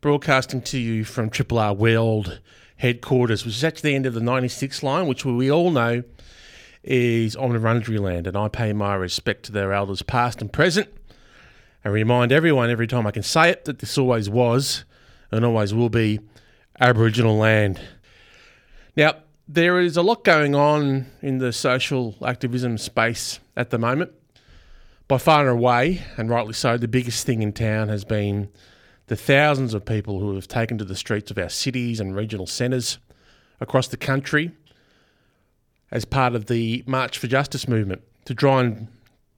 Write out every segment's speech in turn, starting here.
broadcasting to you from Triple R World headquarters, which is actually the end of the 96 line, which we all know is on Wurundjeri land. And I pay my respect to their elders, past and present, and remind everyone every time I can say it that this always was and always will be Aboriginal land. Now, there is a lot going on in the social activism space at the moment. By far and away, and rightly so, the biggest thing in town has been the thousands of people who have taken to the streets of our cities and regional centres across the country as part of the March for Justice movement to try and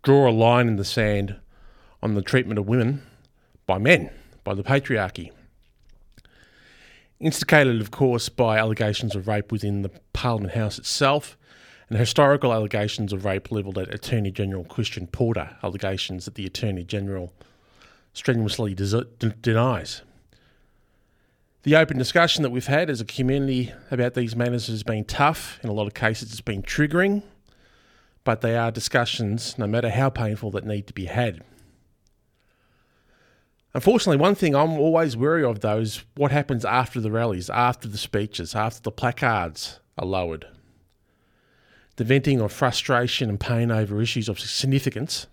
draw a line in the sand on the treatment of women by men, by the patriarchy. Instigated, of course, by allegations of rape within the Parliament House itself and historical allegations of rape levelled at Attorney General Christian Porter, allegations that the Attorney General strenuously des- d- denies. The open discussion that we've had as a community about these matters has been tough. In a lot of cases, it's been triggering, but they are discussions, no matter how painful, that need to be had. Unfortunately, one thing I'm always wary of though is what happens after the rallies, after the speeches, after the placards are lowered. The venting of frustration and pain over issues of significance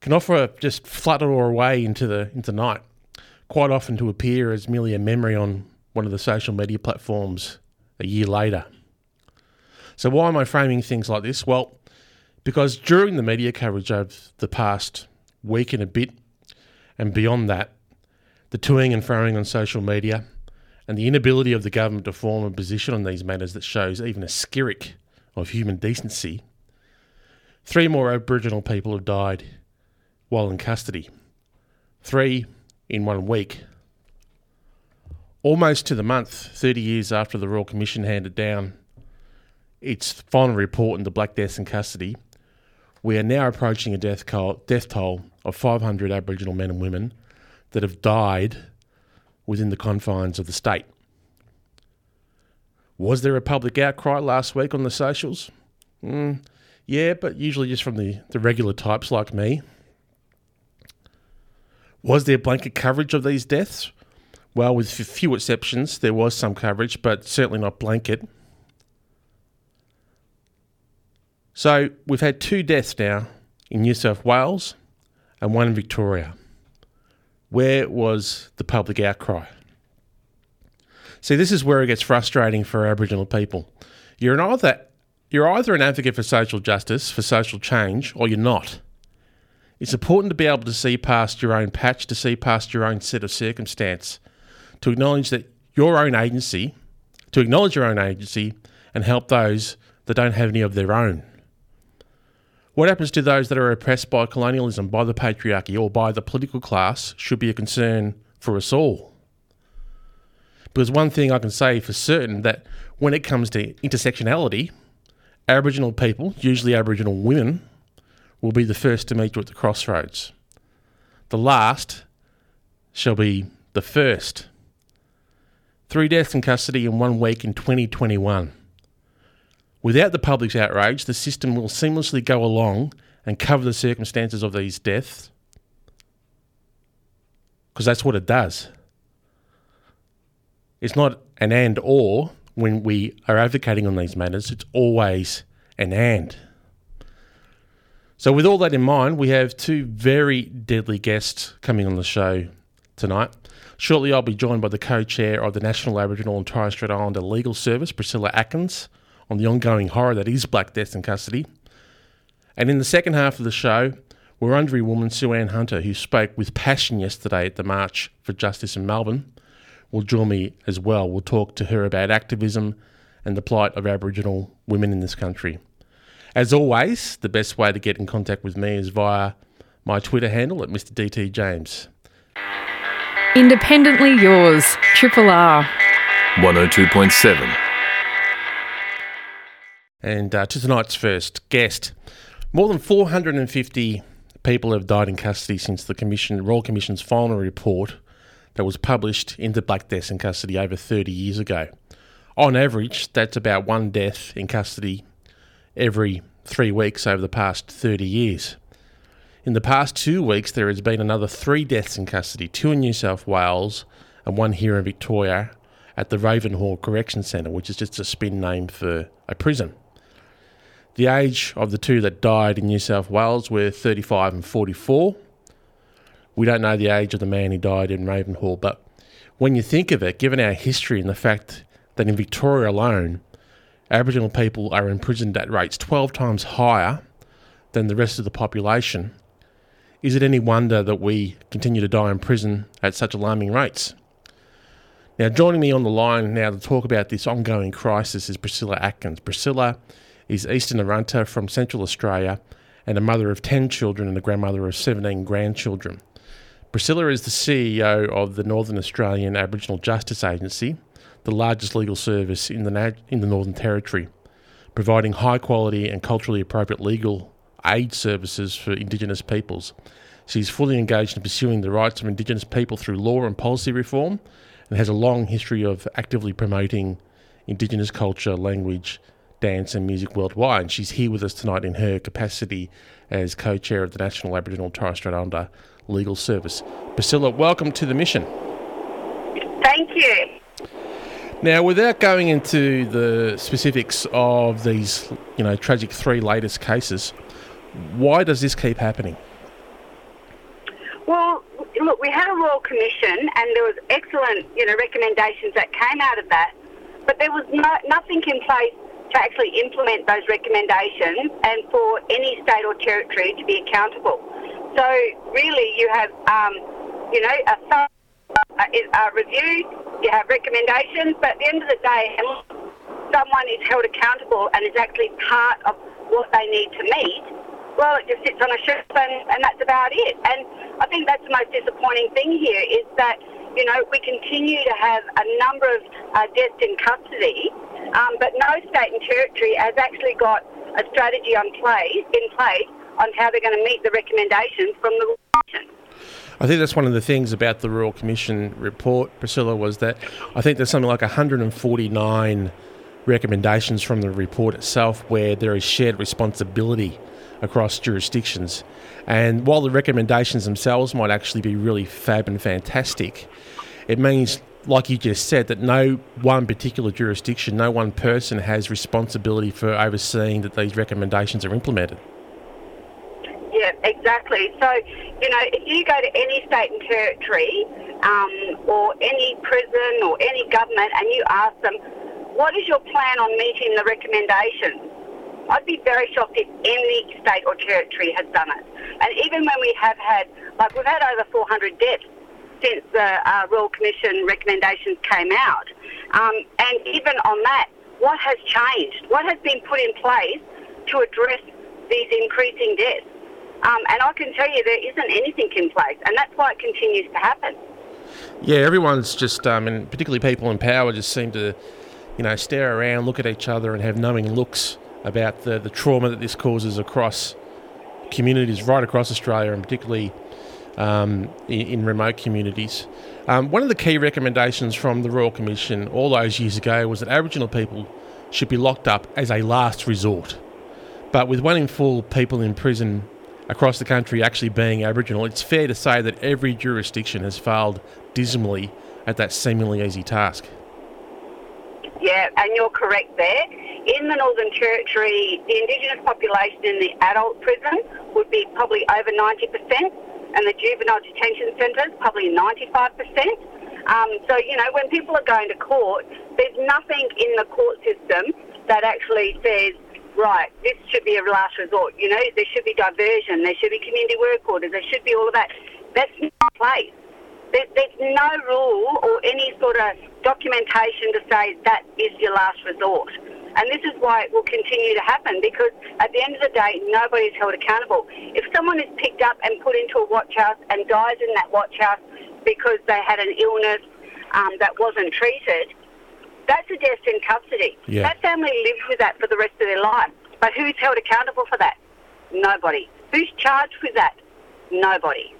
can often just flutter away into the into night, quite often to appear as merely a memory on one of the social media platforms a year later. So why am I framing things like this? Well, because during the media coverage of the past week and a bit, and beyond that, the toing and froing on social media and the inability of the government to form a position on these matters that shows even a skirrick of human decency. Three more Aboriginal people have died while in custody. Three in one week. Almost to the month, 30 years after the Royal Commission handed down its final report into Black Deaths in Custody, we are now approaching a death, death toll of 500 Aboriginal men and women that have died within the confines of the state. Was there a public outcry last week on the socials? Mm, yeah, but usually just from the, the regular types like me. Was there blanket coverage of these deaths? Well, with few exceptions, there was some coverage, but certainly not blanket. So we've had two deaths now in New South Wales and one in Victoria. Where was the public outcry? See, this is where it gets frustrating for Aboriginal people. You're either you're either an advocate for social justice, for social change, or you're not. It's important to be able to see past your own patch, to see past your own set of circumstance, to acknowledge that your own agency, to acknowledge your own agency, and help those that don't have any of their own. What happens to those that are oppressed by colonialism, by the patriarchy, or by the political class should be a concern for us all. Because one thing I can say for certain that when it comes to intersectionality, Aboriginal people, usually Aboriginal women, will be the first to meet you at the crossroads. The last shall be the first. Three deaths in custody in one week in 2021. Without the public's outrage, the system will seamlessly go along and cover the circumstances of these deaths because that's what it does. It's not an and or when we are advocating on these matters, it's always an and. So, with all that in mind, we have two very deadly guests coming on the show tonight. Shortly, I'll be joined by the co chair of the National Aboriginal and Torres Strait Islander Legal Service, Priscilla Atkins, on the ongoing horror that is Black Death in custody. And in the second half of the show, Wurundjeri woman Sue-Anne Hunter, who spoke with passion yesterday at the March for Justice in Melbourne, will join me as well. We'll talk to her about activism and the plight of Aboriginal women in this country. As always, the best way to get in contact with me is via my Twitter handle at Mr. DT James. Independently yours, Triple R. 102.7. And uh, to tonight's first guest, more than 450 people have died in custody since the Commission, Royal Commission's final report that was published into Black Deaths in Custody over 30 years ago. On average, that's about one death in custody every three weeks over the past 30 years. In the past two weeks, there has been another three deaths in custody two in New South Wales and one here in Victoria at the Ravenhall Correction Centre, which is just a spin name for a prison. The age of the two that died in New South Wales were 35 and 44. We don't know the age of the man who died in Ravenhall, but when you think of it, given our history and the fact that in Victoria alone, Aboriginal people are imprisoned at rates 12 times higher than the rest of the population, is it any wonder that we continue to die in prison at such alarming rates? Now, joining me on the line now to talk about this ongoing crisis is Priscilla Atkins. Priscilla is Eastern Arrernte from Central Australia and a mother of 10 children and a grandmother of 17 grandchildren. Priscilla is the CEO of the Northern Australian Aboriginal Justice Agency, the largest legal service in the, in the Northern Territory, providing high quality and culturally appropriate legal aid services for Indigenous peoples. She's fully engaged in pursuing the rights of Indigenous people through law and policy reform and has a long history of actively promoting Indigenous culture, language, dance, and music worldwide. And she's here with us tonight in her capacity as co chair of the National Aboriginal Torres Strait Islander Legal Service. Priscilla, welcome to the mission. Thank you. Now, without going into the specifics of these, you know, tragic three latest cases, why does this keep happening? Well, look, we had a royal commission, and there was excellent, you know, recommendations that came out of that, but there was no, nothing in place to actually implement those recommendations and for any state or territory to be accountable. So really, you have, um, you know, a, a, a review, you have recommendations, but at the end of the day, someone is held accountable and is actually part of what they need to meet, well, it just sits on a shelf and, and that's about it. And I think that's the most disappointing thing here is that, you know, we continue to have a number of uh, deaths in custody, um, but no state and territory has actually got a strategy on place, in place on how they're going to meet the recommendations from the. I think that's one of the things about the Royal Commission report, Priscilla, was that I think there's something like 149 recommendations from the report itself where there is shared responsibility across jurisdictions. And while the recommendations themselves might actually be really fab and fantastic, it means, like you just said, that no one particular jurisdiction, no one person has responsibility for overseeing that these recommendations are implemented. Yeah, exactly. So, you know, if you go to any state and territory um, or any prison or any government and you ask them, what is your plan on meeting the recommendations? I'd be very shocked if any state or territory has done it. And even when we have had, like we've had over 400 deaths since the uh, Royal Commission recommendations came out. Um, and even on that, what has changed? What has been put in place to address these increasing deaths? Um, and I can tell you there isn't anything in place, and that's why it continues to happen. Yeah, everyone's just, um, and particularly people in power, just seem to you know, stare around, look at each other, and have knowing looks about the, the trauma that this causes across communities right across Australia, and particularly um, in, in, remote communities. Um, one of the key recommendations from the Royal Commission all those years ago was that Aboriginal people should be locked up as a last resort. But with one in four people in prison across the country actually being Aboriginal, it's fair to say that every jurisdiction has failed dismally at that seemingly easy task. Yeah, and you're correct there. In the Northern Territory, the Indigenous population in the adult prison would be probably over 90%, and the juvenile detention centres probably 95%. Um, so, you know, when people are going to court, there's nothing in the court system that actually says, right, this should be a last resort. You know, there should be diversion, there should be community work orders, there should be all of that. That's not place. There, there's no rule or any sort of documentation to say that is your last resort. And this is why it will continue to happen because at the end of the day, nobody is held accountable. If someone is picked up and put into a watch house and dies in that watch house because they had an illness um, that wasn't treated, that's a death in custody. Yeah. That family lives with that for the rest of their life. But who's held accountable for that? Nobody. Who's charged with that? Nobody.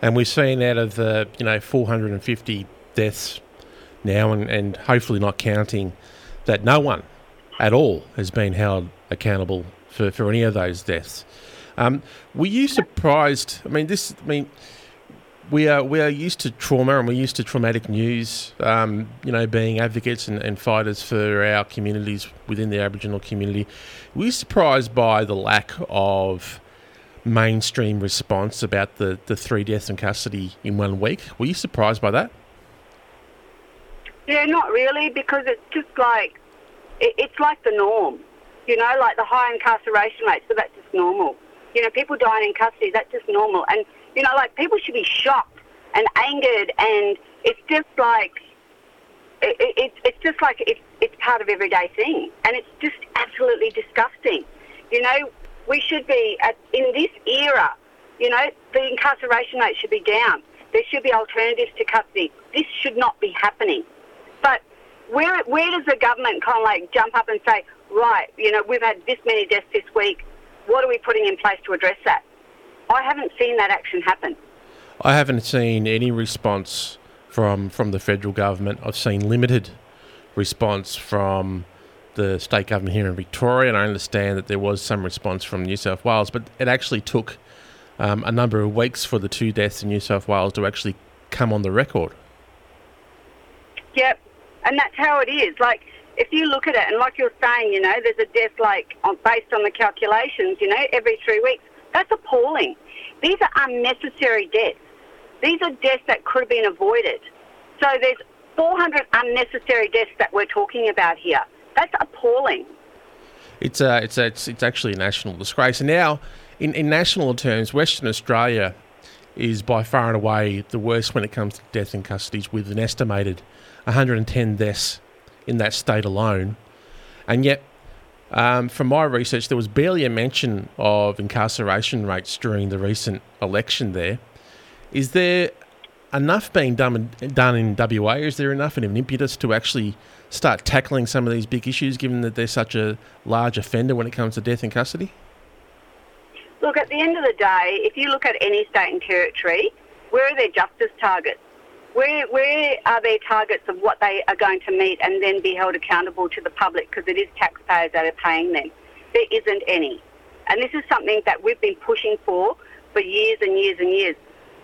And we've seen out of the, you know, 450 deaths now, and, and hopefully not counting, that no one at all has been held accountable for, for any of those deaths. Um, were you surprised? I mean, this, I mean, we are we are used to trauma and we're used to traumatic news. Um, you know, being advocates and, and fighters for our communities within the Aboriginal community. we're surprised by the lack of mainstream response about the, the three deaths in custody in one week? Were you surprised by that? Yeah, not really, because it's just like it, it's like the norm. You know, like the high incarceration rates, so that's just normal. You know, people dying in custody, that's just normal. And you know, like people should be shocked and angered, and it's just like it, it, it's just like it's it's part of everyday thing, and it's just absolutely disgusting. You know, we should be at, in this era. You know, the incarceration rate should be down. There should be alternatives to custody. This should not be happening. But where where does the government kind of like jump up and say, right, you know, we've had this many deaths this week. What are we putting in place to address that? I haven't seen that action happen. I haven't seen any response from from the federal government. I've seen limited response from the state government here in Victoria, and I understand that there was some response from New South Wales, but it actually took um, a number of weeks for the two deaths in New South Wales to actually come on the record. Yep, and that's how it is. Like if you look at it, and like you're saying, you know, there's a death like on, based on the calculations, you know, every three weeks. That's appalling. These are unnecessary deaths. These are deaths that could have been avoided. So there's 400 unnecessary deaths that we're talking about here. That's appalling. It's a, it's a, it's, it's actually a national disgrace. And now, in, in national terms, Western Australia is by far and away the worst when it comes to death in custody, with an estimated 110 deaths in that state alone. And yet, um, from my research, there was barely a mention of incarceration rates during the recent election there. Is there enough being done, done in WA? Is there enough of an impetus to actually start tackling some of these big issues, given that they're such a large offender when it comes to death in custody? Look, at the end of the day, if you look at any state and territory, where are their justice targets? Where, are their targets of what they are going to meet and then be held accountable to the public because it is taxpayers that are paying them? There isn't any. And this is something that we've been pushing for for years and years and years.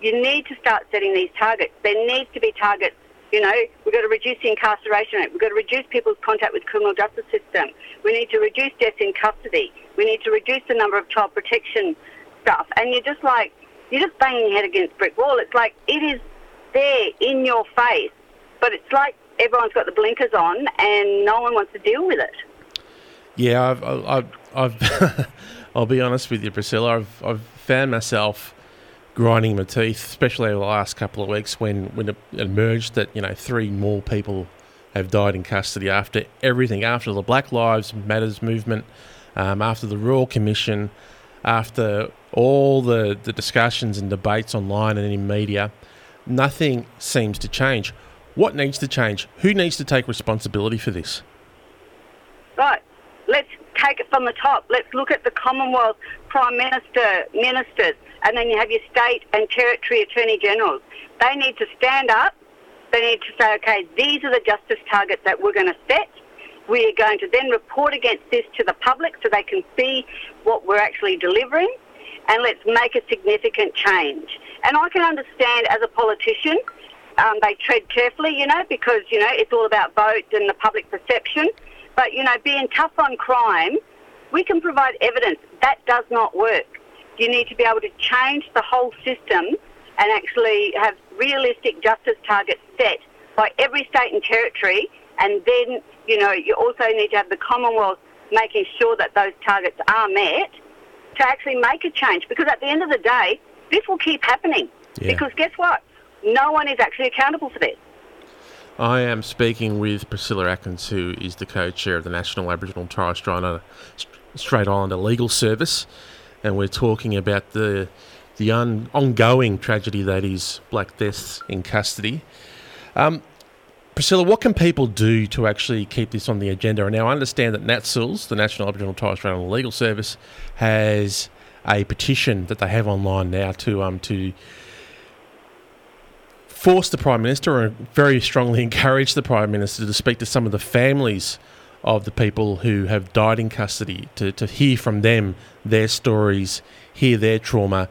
You need to start setting these targets. There needs to be targets. You know, we've got to reduce the incarceration rate. We've got to reduce people's contact with criminal justice system. We need to reduce deaths in custody. We need to reduce the number of child protection stuff. And you're just like, you're just banging your head against brick wall. It's like it is there in your face, but it's like everyone's got the blinkers on and no one wants to deal with it. Yeah, I've, I've, I've I'll be honest with you, Priscilla. I've, I've found myself grinding my teeth, especially over the last couple of weeks when, when it emerged that, you know, three more people have died in custody after everything, after the Black Lives Matters movement, um, after the Royal Commission, after all the, the discussions and debates online and in media. Nothing seems to change. What needs to change? Who needs to take responsibility for this? Right. Let's take it from the top. Let's look at the Commonwealth Prime Minister, ministers, and then you have your state and territory attorney generals. They need to stand up. They need to say, okay, these are the justice targets that we're going to set. We are going to then report against this to the public so they can see what we're actually delivering, and let's make a significant change. And I can understand as a politician, um, they tread carefully, you know, because, you know, it's all about vote and the public perception. But, you know, being tough on crime, we can provide evidence. That does not work. You need to be able to change the whole system and actually have realistic justice targets set by every state and territory. And then, you know, you also need to have the Commonwealth making sure that those targets are met to actually make a change. Because at the end of the day, this will keep happening. Yeah. Because guess what? No one is actually accountable for this. I am speaking with Priscilla Atkins, who is the co-chair of the National Aboriginal and Torres Strait Islander, Strait Islander Legal Service, and we're talking about the the un- ongoing tragedy that is black deaths in custody. Um, Priscilla, what can people do to actually keep this on the agenda? And now I understand that NATSILS, the National Aboriginal and Torres Strait Islander Legal Service, has a petition that they have online now to um to force the Prime Minister or very strongly encourage the Prime Minister to speak to some of the families of the people who have died in custody, to, to hear from them their stories, hear their trauma,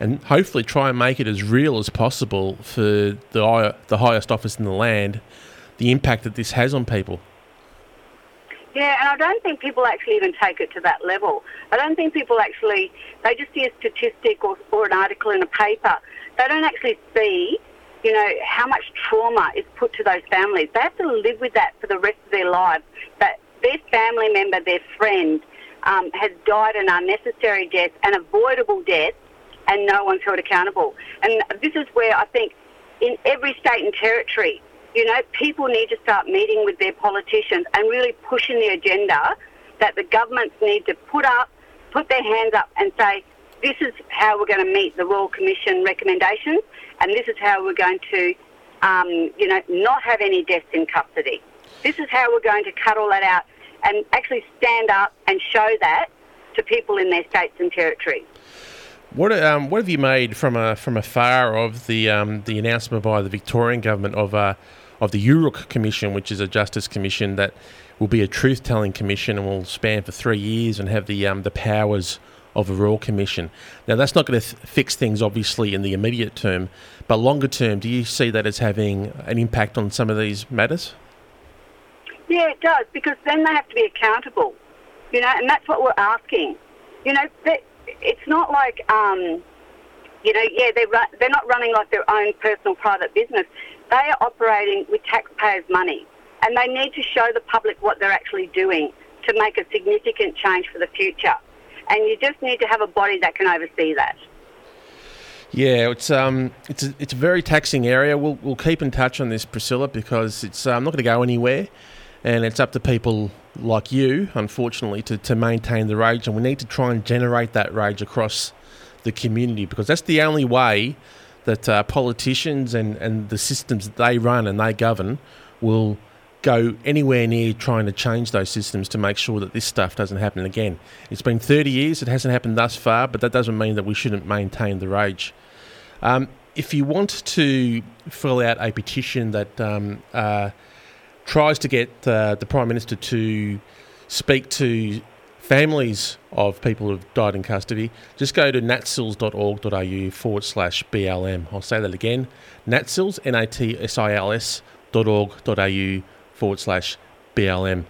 and hopefully try and make it as real as possible for the, the highest office in the land, the impact that this has on people. Yeah, and I don't think people actually even take it to that level. I don't think people actually, they just see a statistic or, or an article in a paper. They don't actually see, you know, how much trauma is put to those families. They have to live with that for the rest of their lives. That their family member, their friend, um, has died an unnecessary death, an avoidable death, and no one's held accountable. And this is where I think in every state and territory, you know, people need to start meeting with their politicians and really pushing the agenda that the governments need to put up, put their hands up and say, this is how we're going to meet the Royal Commission recommendations and this is how we're going to, um, you know, not have any deaths in custody. This is how we're going to cut all that out and actually stand up and show that to people in their states and territories. What um, what have you made from a from afar of the um, the announcement by the Victorian government of uh, of the Yoorrook Commission, which is a justice commission that will be a truth telling commission and will span for three years and have the um, the powers of a royal commission. Now that's not going to th- fix things obviously in the immediate term, but longer term, do you see that as having an impact on some of these matters? Yeah, it does because then they have to be accountable, you know, and that's what we're asking. You know, it's not like, um, you know, yeah, they're they're not running like their own personal private business. They are operating with taxpayers' money, and they need to show the public what they're actually doing to make a significant change for the future. And you just need to have a body that can oversee that. Yeah, it's um, it's a, it's a very taxing area. We'll we'll keep in touch on this, Priscilla, because it's um, not going to go anywhere, and it's up to people like you, unfortunately, to, to maintain the rage, and we need to try and generate that rage across the community because that's the only way that uh, politicians and, and the systems that they run and they govern will go anywhere near trying to change those systems to make sure that this stuff doesn't happen again. It's been 30 years, it hasn't happened thus far, but that doesn't mean that we shouldn't maintain the rage. Um, if you want to fill out a petition that um, uh, tries to get uh, the Prime Minister to speak to families of people who've died in custody, just go to natsils.org.au forward slash BLM. I'll say that again natsils, N A T S I L S dot org dot au forward slash BLM.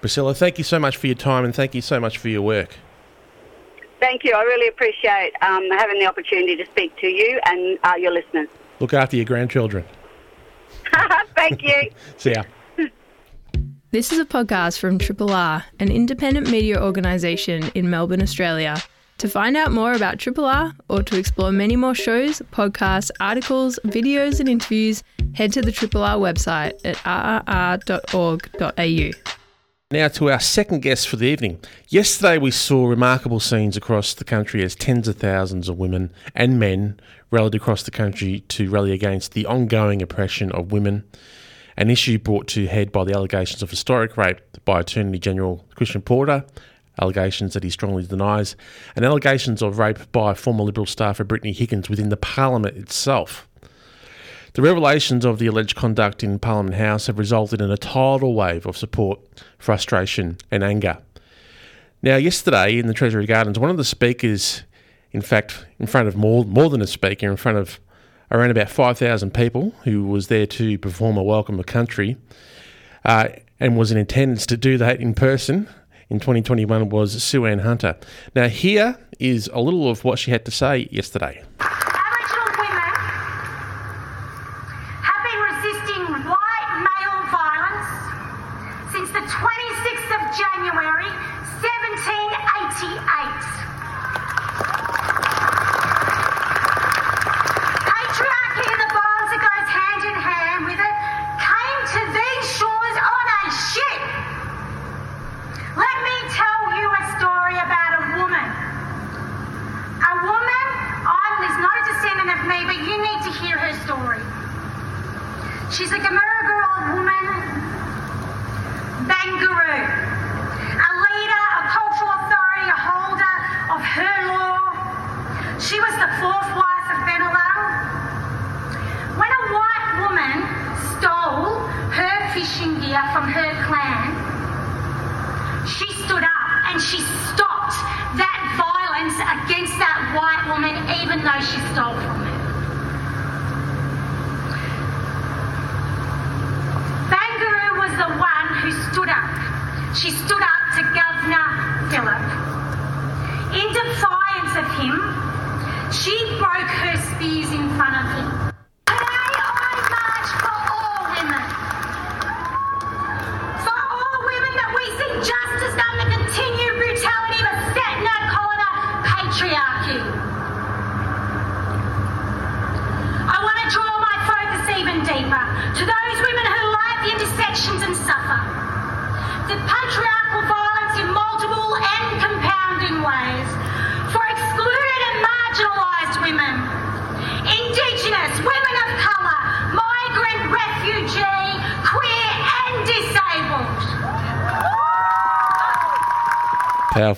Priscilla, thank you so much for your time and thank you so much for your work. Thank you. I really appreciate um, having the opportunity to speak to you and uh, your listeners. Look after your grandchildren. Thank you. See ya. This is a podcast from Triple R, an independent media organisation in Melbourne, Australia. To find out more about Triple R or to explore many more shows, podcasts, articles, videos, and interviews, head to the Triple R website at rrr.org.au. Now to our second guest for the evening. Yesterday we saw remarkable scenes across the country as tens of thousands of women and men rallied across the country to rally against the ongoing oppression of women, an issue brought to head by the allegations of historic rape by Attorney General Christian Porter, allegations that he strongly denies, and allegations of rape by former Liberal staffer Brittany Higgins within the Parliament itself. The revelations of the alleged conduct in Parliament House have resulted in a tidal wave of support, frustration, and anger. Now, yesterday in the Treasury Gardens, one of the speakers, in fact, in front of more, more than a speaker, in front of around about 5,000 people who was there to perform a welcome to country uh, and was in attendance to do that in person in 2021 was Sue-Anne Hunter. Now, here is a little of what she had to say yesterday. January 1788.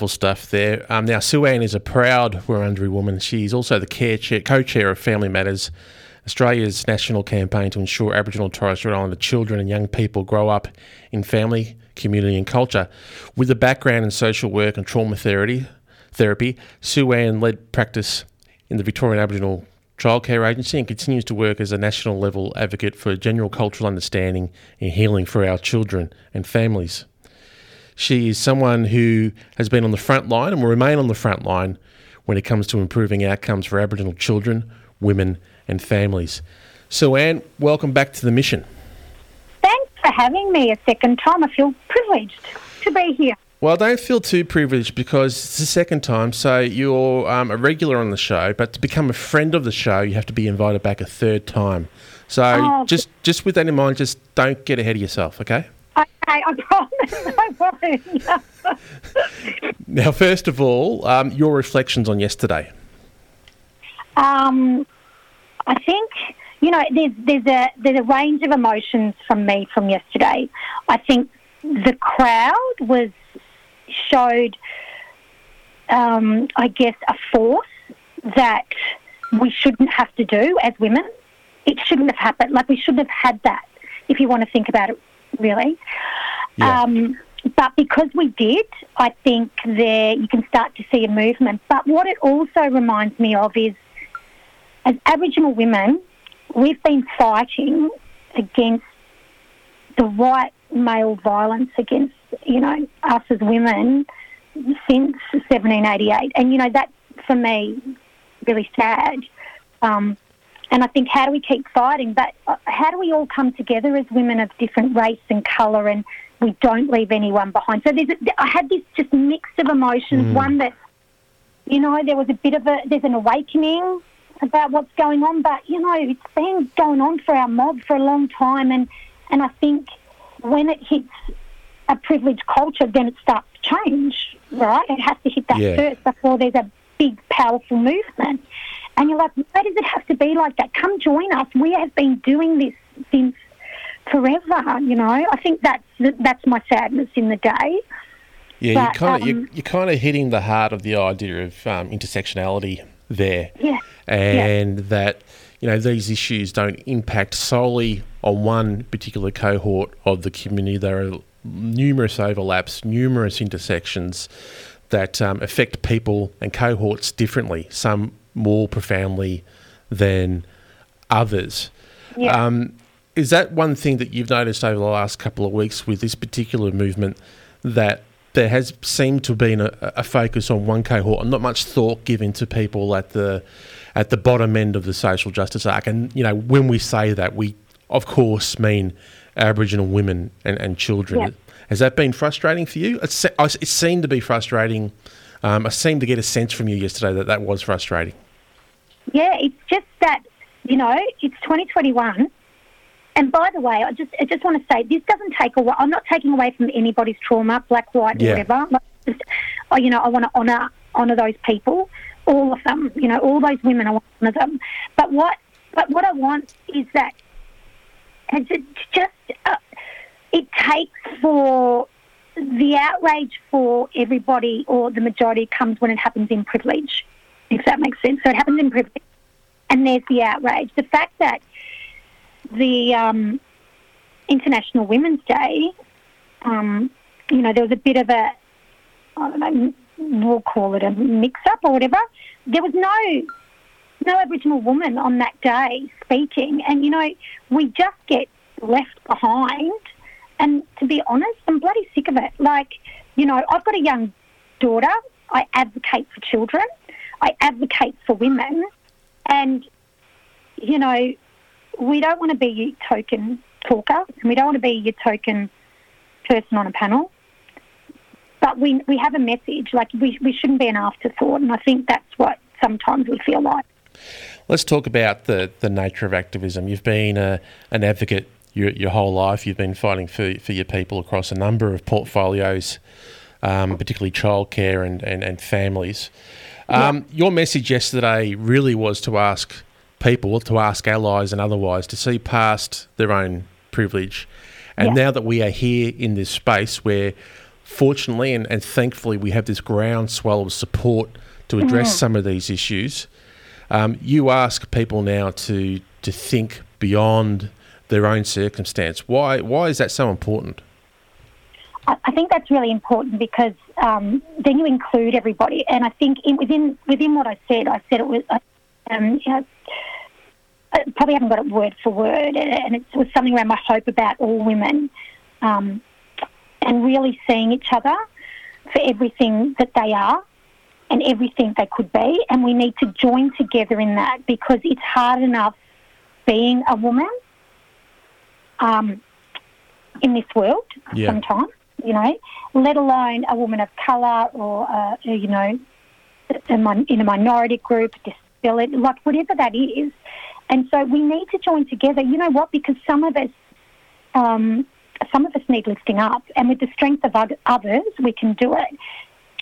Powerful stuff there. Um, now, Sue-Anne is a proud Wurundjeri woman. She's also the chair, co-chair of Family Matters, Australia's national campaign to ensure Aboriginal and Torres Strait Islander children and young people grow up in family, community and culture. With a background in social work and trauma therapy, therapy Sue-Anne led practice in the Victorian Aboriginal Childcare Agency and continues to work as a national level advocate for general cultural understanding and healing for our children and families. She is someone who has been on the front line and will remain on the front line when it comes to improving outcomes for Aboriginal children, women, and families. Sue-Anne, welcome back to the mission. Thanks for having me a second time. I feel privileged to be here. Well, don't feel too privileged because it's the second time, so you're um, a regular on the show. But to become a friend of the show, you have to be invited back a third time. So Oh, just just with that in mind, just don't get ahead of yourself, okay? Okay, I promise. I promise. Now, first of all, um, your reflections on yesterday. um, I think you know there's there's a there's a range of emotions from me from yesterday. I think the crowd was showed, um, I guess, a force that we shouldn't have to do as women. It shouldn't have happened. Like we shouldn't have had that. If you want to think about it, really. Yeah. Um, but because we did, I think there you can start to see a movement. But what it also reminds me of is, as Aboriginal women, we've been fighting against the white male violence against you know us as women since 1788, and you know that for me really sad. Um, and I think how do we keep fighting? But uh, how do we all come together as women of different race and colour, and we don't leave anyone behind? So there's a, I had this just mix of emotions. One that you know there was a bit of a there's an awakening about what's going on, but you know it's been going on for our mob for a long time, and and I think when it hits a privileged culture, then it starts to change, right? It has to hit that Yeah. first before there's a big, powerful movement. And you're like, why does it have to be like that? Come join us. We have been doing this since forever. You know, I think that's that's my sadness in the day. Yeah, But, you're kind of you're, um, you're kind of hitting the heart of the idea of um, intersectionality there, Yeah, and that you know these issues don't impact solely on one particular cohort of the community. There are numerous overlaps, numerous intersections that um, affect people and cohorts differently. Some more profoundly than others. yeah. Um, is that one thing that you've noticed over the last couple of weeks with this particular movement that there has seemed to have been a, a focus on one cohort and not much thought given to people at the at the bottom end of the social justice arc? And you know, when we say that, we of course mean Aboriginal women and, and children. Yeah. Has that been frustrating for you? It, it seemed to be frustrating. Um, I seemed to get a sense from you yesterday that that was frustrating. Yeah, it's just that you know it's 2021. And by the way, I just I just want to say this doesn't take away. I'm not taking away from anybody's trauma, black, white, Yeah. whatever. Like, just, oh, you know, I want to honour honour those people, all of them. You know, all those women. I want to honour them. But what but what I want is that And it's just, uh, it takes for the outrage for everybody or the majority comes when it happens in privilege, if that makes sense. So it happens in privilege, and there's the outrage. The fact that the um, International Women's Day, um, you know, there was a bit of a, I don't know, we'll call it a mix-up or whatever. There was no no Aboriginal woman on that day speaking, and you know, we just get left behind. And to be honest, I'm bloody sick of it. Like, you know, I've got a young daughter. I advocate for children. I advocate for women, and you know, we don't want to be your token talker, and we don't want to be your token person on a panel. But we we have a message. Like we we shouldn't be an afterthought, and I think that's what sometimes we feel like. Let's talk about the, the nature of activism. You've been a, an advocate your, your whole life. You've been fighting for, for your people across a number of portfolios, um, particularly childcare and, and, and families. Um, Your message yesterday really was to ask people, to ask allies and otherwise, to see past their own privilege. And Yeah. now that we are here in this space where, fortunately and, and thankfully, we have this groundswell of support to address some of these issues, um, you ask people now to to think beyond their own circumstance. Why why is that so important? I think that's really important because um, then you include everybody. And I think in, within within what I said, I said it was. Um, you know, I probably haven't got it word for word, and- and it was something around my hope about all women, um, and really seeing each other for everything that they are and everything they could be, and we need to join together in that because it's hard enough being a woman um, in this world Yeah. sometimes, you know, let alone a woman of colour or, uh, you know, in a minority group, disability, like whatever that is. And so we need to join together. You know what? Because some of us, um, some of us need lifting up, and with the strength of others, we can do it.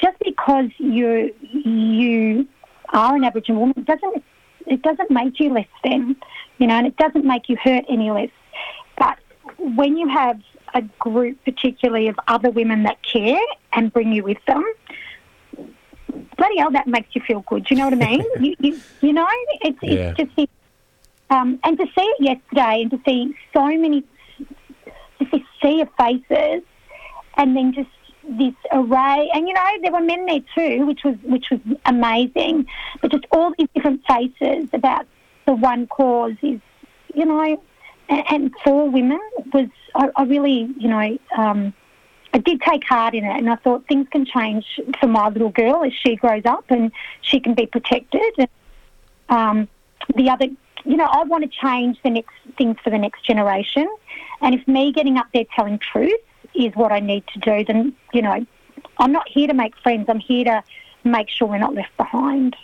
Just because you you are an Aboriginal woman doesn't it doesn't make you less than, you know, and it doesn't make you hurt any less. But when you have a group, particularly of other women that care and bring you with them, bloody hell, that makes you feel good. Do you know what I mean? you, you, you know, it's, Yeah. it's just, it, um, and to see it yesterday and to see so many, just this sea of faces and then just this array, and you know there were men there too, which was which was amazing. But just all these different faces about the one cause is, you know, and, for women was I, I really, you know, um, I did take heart in it, and I thought things can change for my little girl as she grows up and she can be protected. And, um, the other, you know, I want to change the next things for the next generation, and if me getting up there telling truth is what I need to do, then you know, I'm not here to make friends. I'm here to make sure we're not left behind.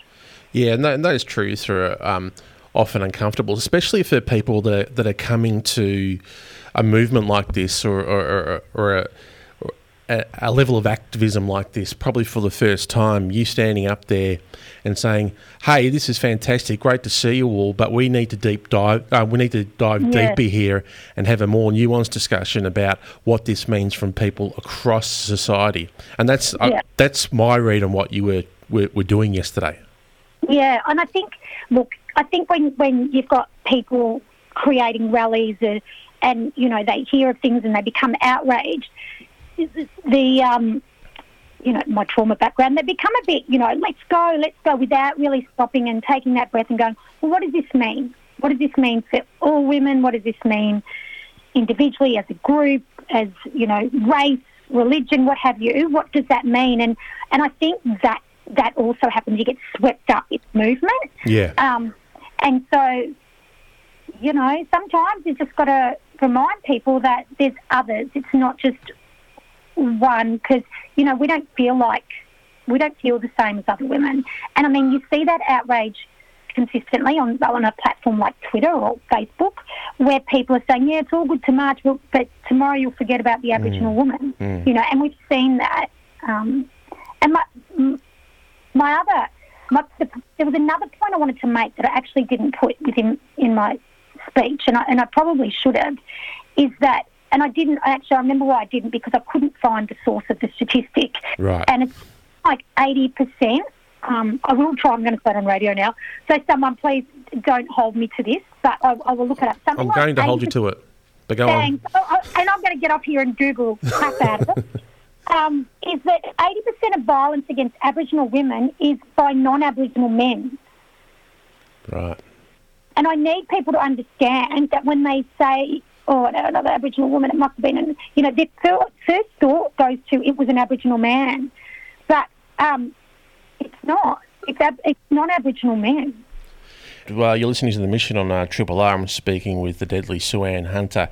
Yeah, and those truths are um, often uncomfortable, especially for people that are, that are coming to a movement like this or or, or, or a, a, level of activism like this, probably for the first time. You standing up there and saying, "Hey, this is fantastic, great to see you all, but we need to deep dive. Uh, we need to dive Yeah. deeper here and have a more nuanced discussion about what this means from people across society." And that's uh, that's my read on what you were were, were doing yesterday. Yeah, and I think, look, I think when, when you've got people creating rallies uh, and, you know, they hear of things and they become outraged, the, um, you know, my trauma background, they become a bit, you know, let's go, let's go, without really stopping and taking that breath and going, well, what does this mean? What does this mean for all women? What does this mean individually, as a group, as, you know, race, religion, what have you? What does that mean? And, and I think that that also happens. You get swept up in movement. Yeah. Um, and so, you know, sometimes you just got to remind people that there's others. It's not just one because, you know, we don't feel like, we don't feel the same as other women. And I mean, you see that outrage consistently on, on a platform like Twitter or Facebook where people are saying, yeah, it's all good to march, but, but tomorrow you'll forget about the Aboriginal woman. You know, and we've seen that. Um, and my, my other, my, the, there was another point I wanted to make that I actually didn't put within in my speech, and I, and I probably should have, is that, and I didn't, actually, I remember why I didn't, because I couldn't find the source of the statistic. Right. And it's like 80%. Um, I will try, I'm going to say it on radio now. So, someone, please don't hold me to this, but I, I will look it up. Something I'm like going to hold you to it. But go on. Thanks. Oh, oh, and I'm going to get up here and Google crap out of it. Um, is that 80% of violence against Aboriginal women is by non-Aboriginal men. Right. And I need people to understand that when they say, oh, no, another Aboriginal woman, it must have been, an, you know, their fir- first thought goes to it was an Aboriginal man. But um, it's not. It's, ab- it's non-Aboriginal men. Well, you're listening to the mission on uh, Triple R. I'm speaking with the deadly Sue-Anne Hunter,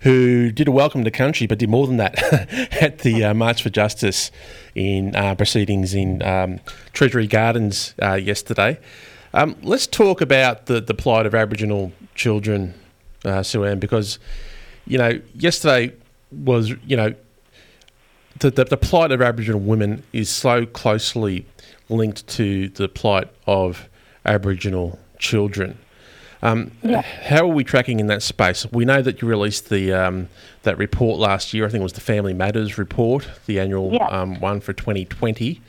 who did a welcome to country, but did more than that at the uh, March for Justice in uh, proceedings in um, Treasury Gardens uh, yesterday. Um, let's talk about the, the plight of Aboriginal children, uh, Sue-Anne, because, you know, yesterday was, you know, the, the, the plight of Aboriginal women is so closely linked to the plight of Aboriginal children. Um, Yeah. How are we tracking in that space? We know that you released the um, that report last year. I think it was the Family Matters report, the annual Yeah. um, one for 2020.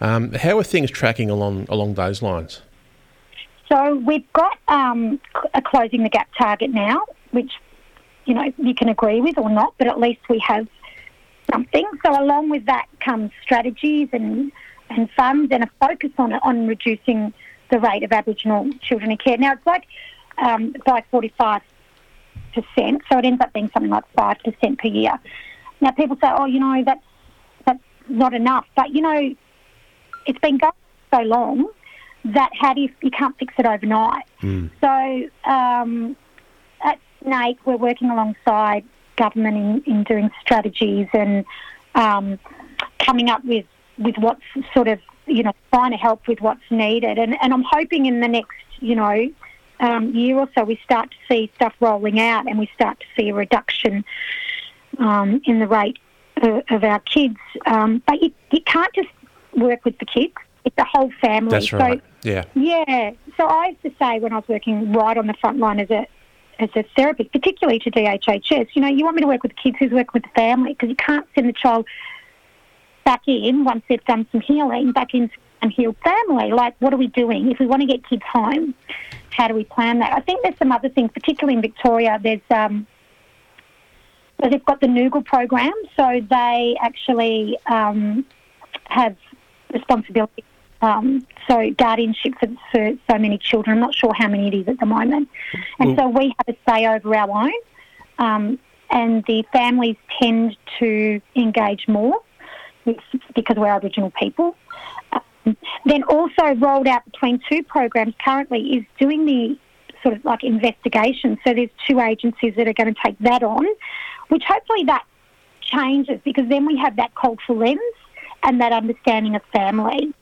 Um, how are things tracking along along those lines? So we've got um, a closing the gap target now, which you know you can agree with or not, but at least we have something. So along with that comes strategies and and funds and a focus on on reducing the rate of Aboriginal children in care. Now it's like um, by forty five percent, so it ends up being something like five percent per year. Now people say, oh, you know that's that's not enough, but you know it's been going so long that how do you, you can't fix it overnight. So um, at SNAICC, we're working alongside government in, in doing strategies and um, coming up with, with what's sort of, you know, trying to help with what's needed. And, and I'm hoping in the next, you know, um, year or so we start to see stuff rolling out and we start to see a reduction um, in the rate of, of our kids. Um, but you, you can't just work with the kids. It's the whole family. That's So right. yeah. yeah. So I used to say when I was working right on the front line as a as a therapist, particularly to DHHS, you know, you want me to work with the kids who's working with the family because you can't send the child back in once they've done some healing back into an unhealed family. Like, what are we doing if we want to get kids home? How do we plan that? I think there's some other things, particularly in Victoria. There's um, so they've got the Nugel program, so they actually um, have responsibility um, so guardianship for, for so many children. I'm not sure how many it is at the moment, and so we have a say over our own. Um, and the families tend to engage more because we're Aboriginal people. Then also rolled out between two programs currently is doing the sort of like investigation. So there's two agencies that are going to take that on, which hopefully that changes because then we have that cultural lens and that understanding of family.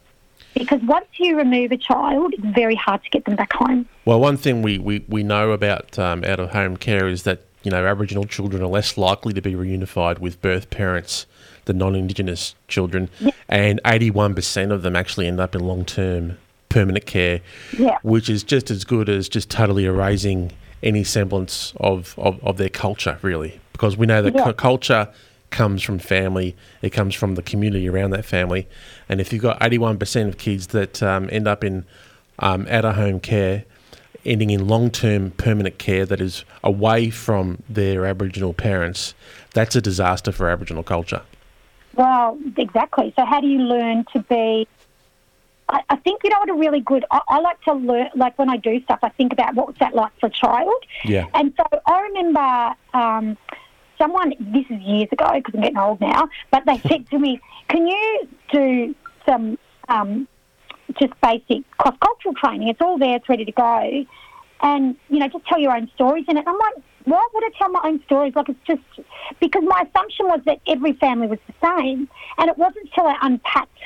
Because once you remove a child, it's very hard to get them back home. Well, one thing we, we, we know about um, out of home care is that you know Aboriginal children are less likely to be reunified with birth parents than non-Indigenous children, and eighty-one percent of them actually end up in long-term permanent care, Yeah. which is just as good as just totally erasing any semblance of, of, of their culture, really, because we know that Yeah. cu- culture comes from family, it comes from the community around that family, and if you've got eighty-one percent of kids that um, end up in um, out-of-home care, ending in long-term permanent care that is away from their Aboriginal parents, that's a disaster for Aboriginal culture. Well, exactly. So how do you learn to be? I, I think you know what a really good. I, I like to learn. Like when I do stuff, I think about what was that like for a child. Yeah. And so I remember um, someone. This is years ago because I'm getting old now. But they said to me, "Can you do some um, just basic cross-cultural training? It's all there. It's ready to go." And you know, just tell your own stories in it. I'm like, why would I tell my own stories? Like it's just because my assumption was that every family was the same, and it wasn't until I unpacked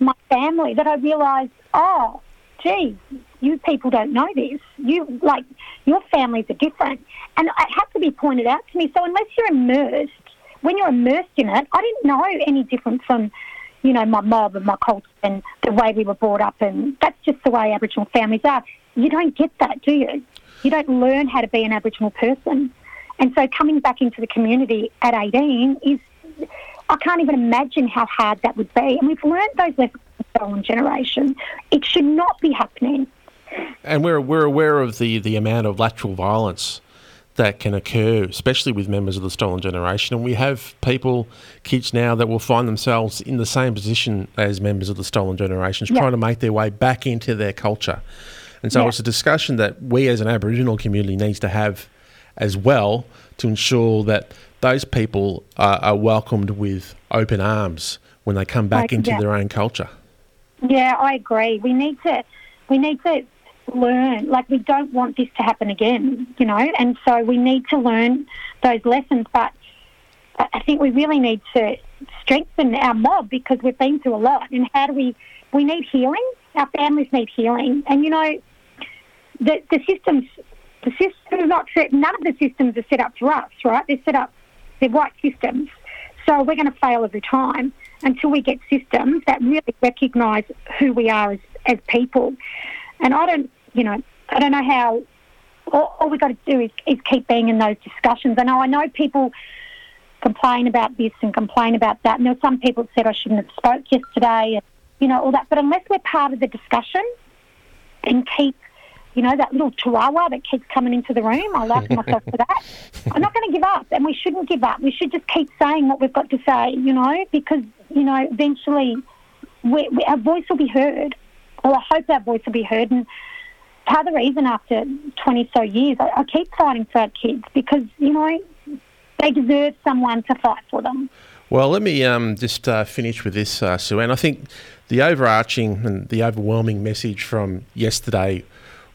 my family that I realised, oh, gee, you people don't know this. You like your families are different, and it had to be pointed out to me. So unless you're immersed, when you're immersed in it, I didn't know any different from. You know, my mob and my culture and the way we were brought up, and that's just the way Aboriginal families are. You don't get that, do you? You don't learn how to be an Aboriginal person. And so coming back into the community at 18 is, I can't even imagine how hard that would be. And we've learned those lessons from the stolen generation. It should not be happening. And we're, we're aware of the, the amount of lateral violence that can occur, especially with members of the stolen generation. And we have people, kids now, that will find themselves in the same position as members of the stolen generations, Yeah. trying to make their way back into their culture. And so Yeah. it's a discussion that we as an Aboriginal community needs to have as well to ensure that those people are, are welcomed with open arms when they come back Like, into yeah. their own culture. Yeah, I agree. We need to we need to learn. Like we don't want this to happen again, you know, and so we need to learn those lessons. But I I think we really need to strengthen our mob because we've been through a lot. And how do we? We need healing. Our families need healing, and you know, the the systems. The system is not set. None of the systems are set up for us, right? They're set up. They're white systems. So we're going to fail every time until we get systems that really recognise who we are as, as people. And I don't, you know, I don't know how. All, all we've got to do is, is keep being in those discussions. I know, I know people complain about this and complain about that. And there were some people said I shouldn't have spoke yesterday, and you know all that. But unless we're part of the discussion and keep, you know, that little chihuahua that keeps coming into the room, I like myself for that. I'm not going to give up, and we shouldn't give up. We should just keep saying what we've got to say, you know, because you know eventually we, we, our voice will be heard. Well, I hope our voice will be heard, and part of the reason after 20 so years, I, I keep fighting for our kids because you know they deserve someone to fight for them. Well, let me um, just uh, finish with this, uh, Sue. And I think the overarching and the overwhelming message from yesterday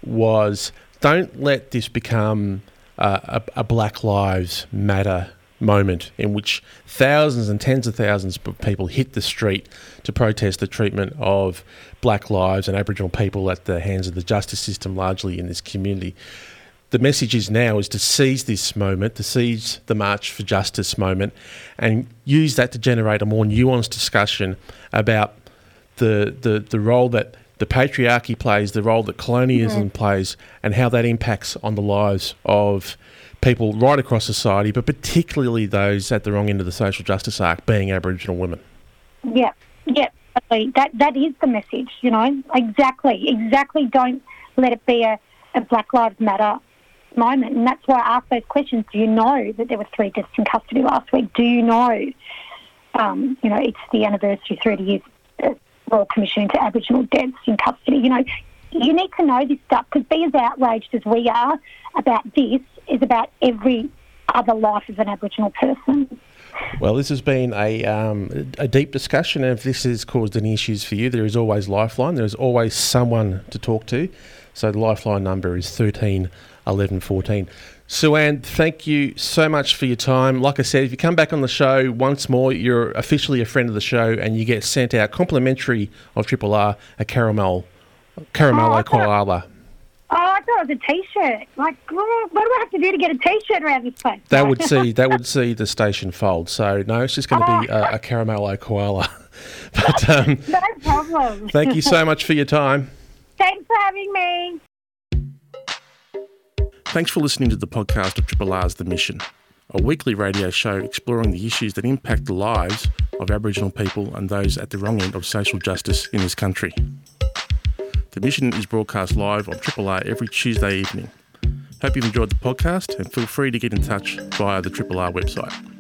was don't let this become uh, a, a Black Lives Matter moment in which thousands and tens of thousands of people hit the street to protest the treatment of black lives and Aboriginal people at the hands of the justice system, largely in this community. The message is now is to seize this moment, to seize the March for Justice moment, and use that to generate a more nuanced discussion about the the, the role that the patriarchy plays, the role that colonialism plays, and how that impacts on the lives of people right across society, but particularly those at the wrong end of the social justice arc, being Aboriginal women. Yeah, yeah, that that is the message. You know, exactly, exactly. Don't let it be a, a Black Lives Matter moment, and that's why I asked those questions. Do you know that there were three deaths in custody last week? Do you know? Um, you know, it's the anniversary, thirty years of the Royal Commission into Aboriginal deaths in custody. You know, you need to know this stuff because be as outraged as we are about this is about every other life of an Aboriginal person. Well, this has been a, um, a deep discussion. And if this has caused any issues for you, there is always Lifeline. There is always someone to talk to. So the Lifeline number is 13 11 14. Sue-Anne, thank you so much for your time. Like I said, if you come back on the show once more, you're officially a friend of the show and you get sent out complimentary of Triple R a caramel, Oh, caramello thought- koala. Oh, I thought it was a T-shirt. Like, oh, what do I have to do to get a T-shirt around this place? That would see that would see the station fold. So no, it's just going to be a, a caramello koala. but um, no problem. thank you so much for your time. Thanks for having me. Thanks for listening to the podcast of Triple R's The Mission, a weekly radio show exploring the issues that impact the lives of Aboriginal people and those at the wrong end of social justice in this country. The Mission is broadcast live on Triple R every Tuesday evening. Hope you've enjoyed the podcast and feel free to get in touch via the Triple R website.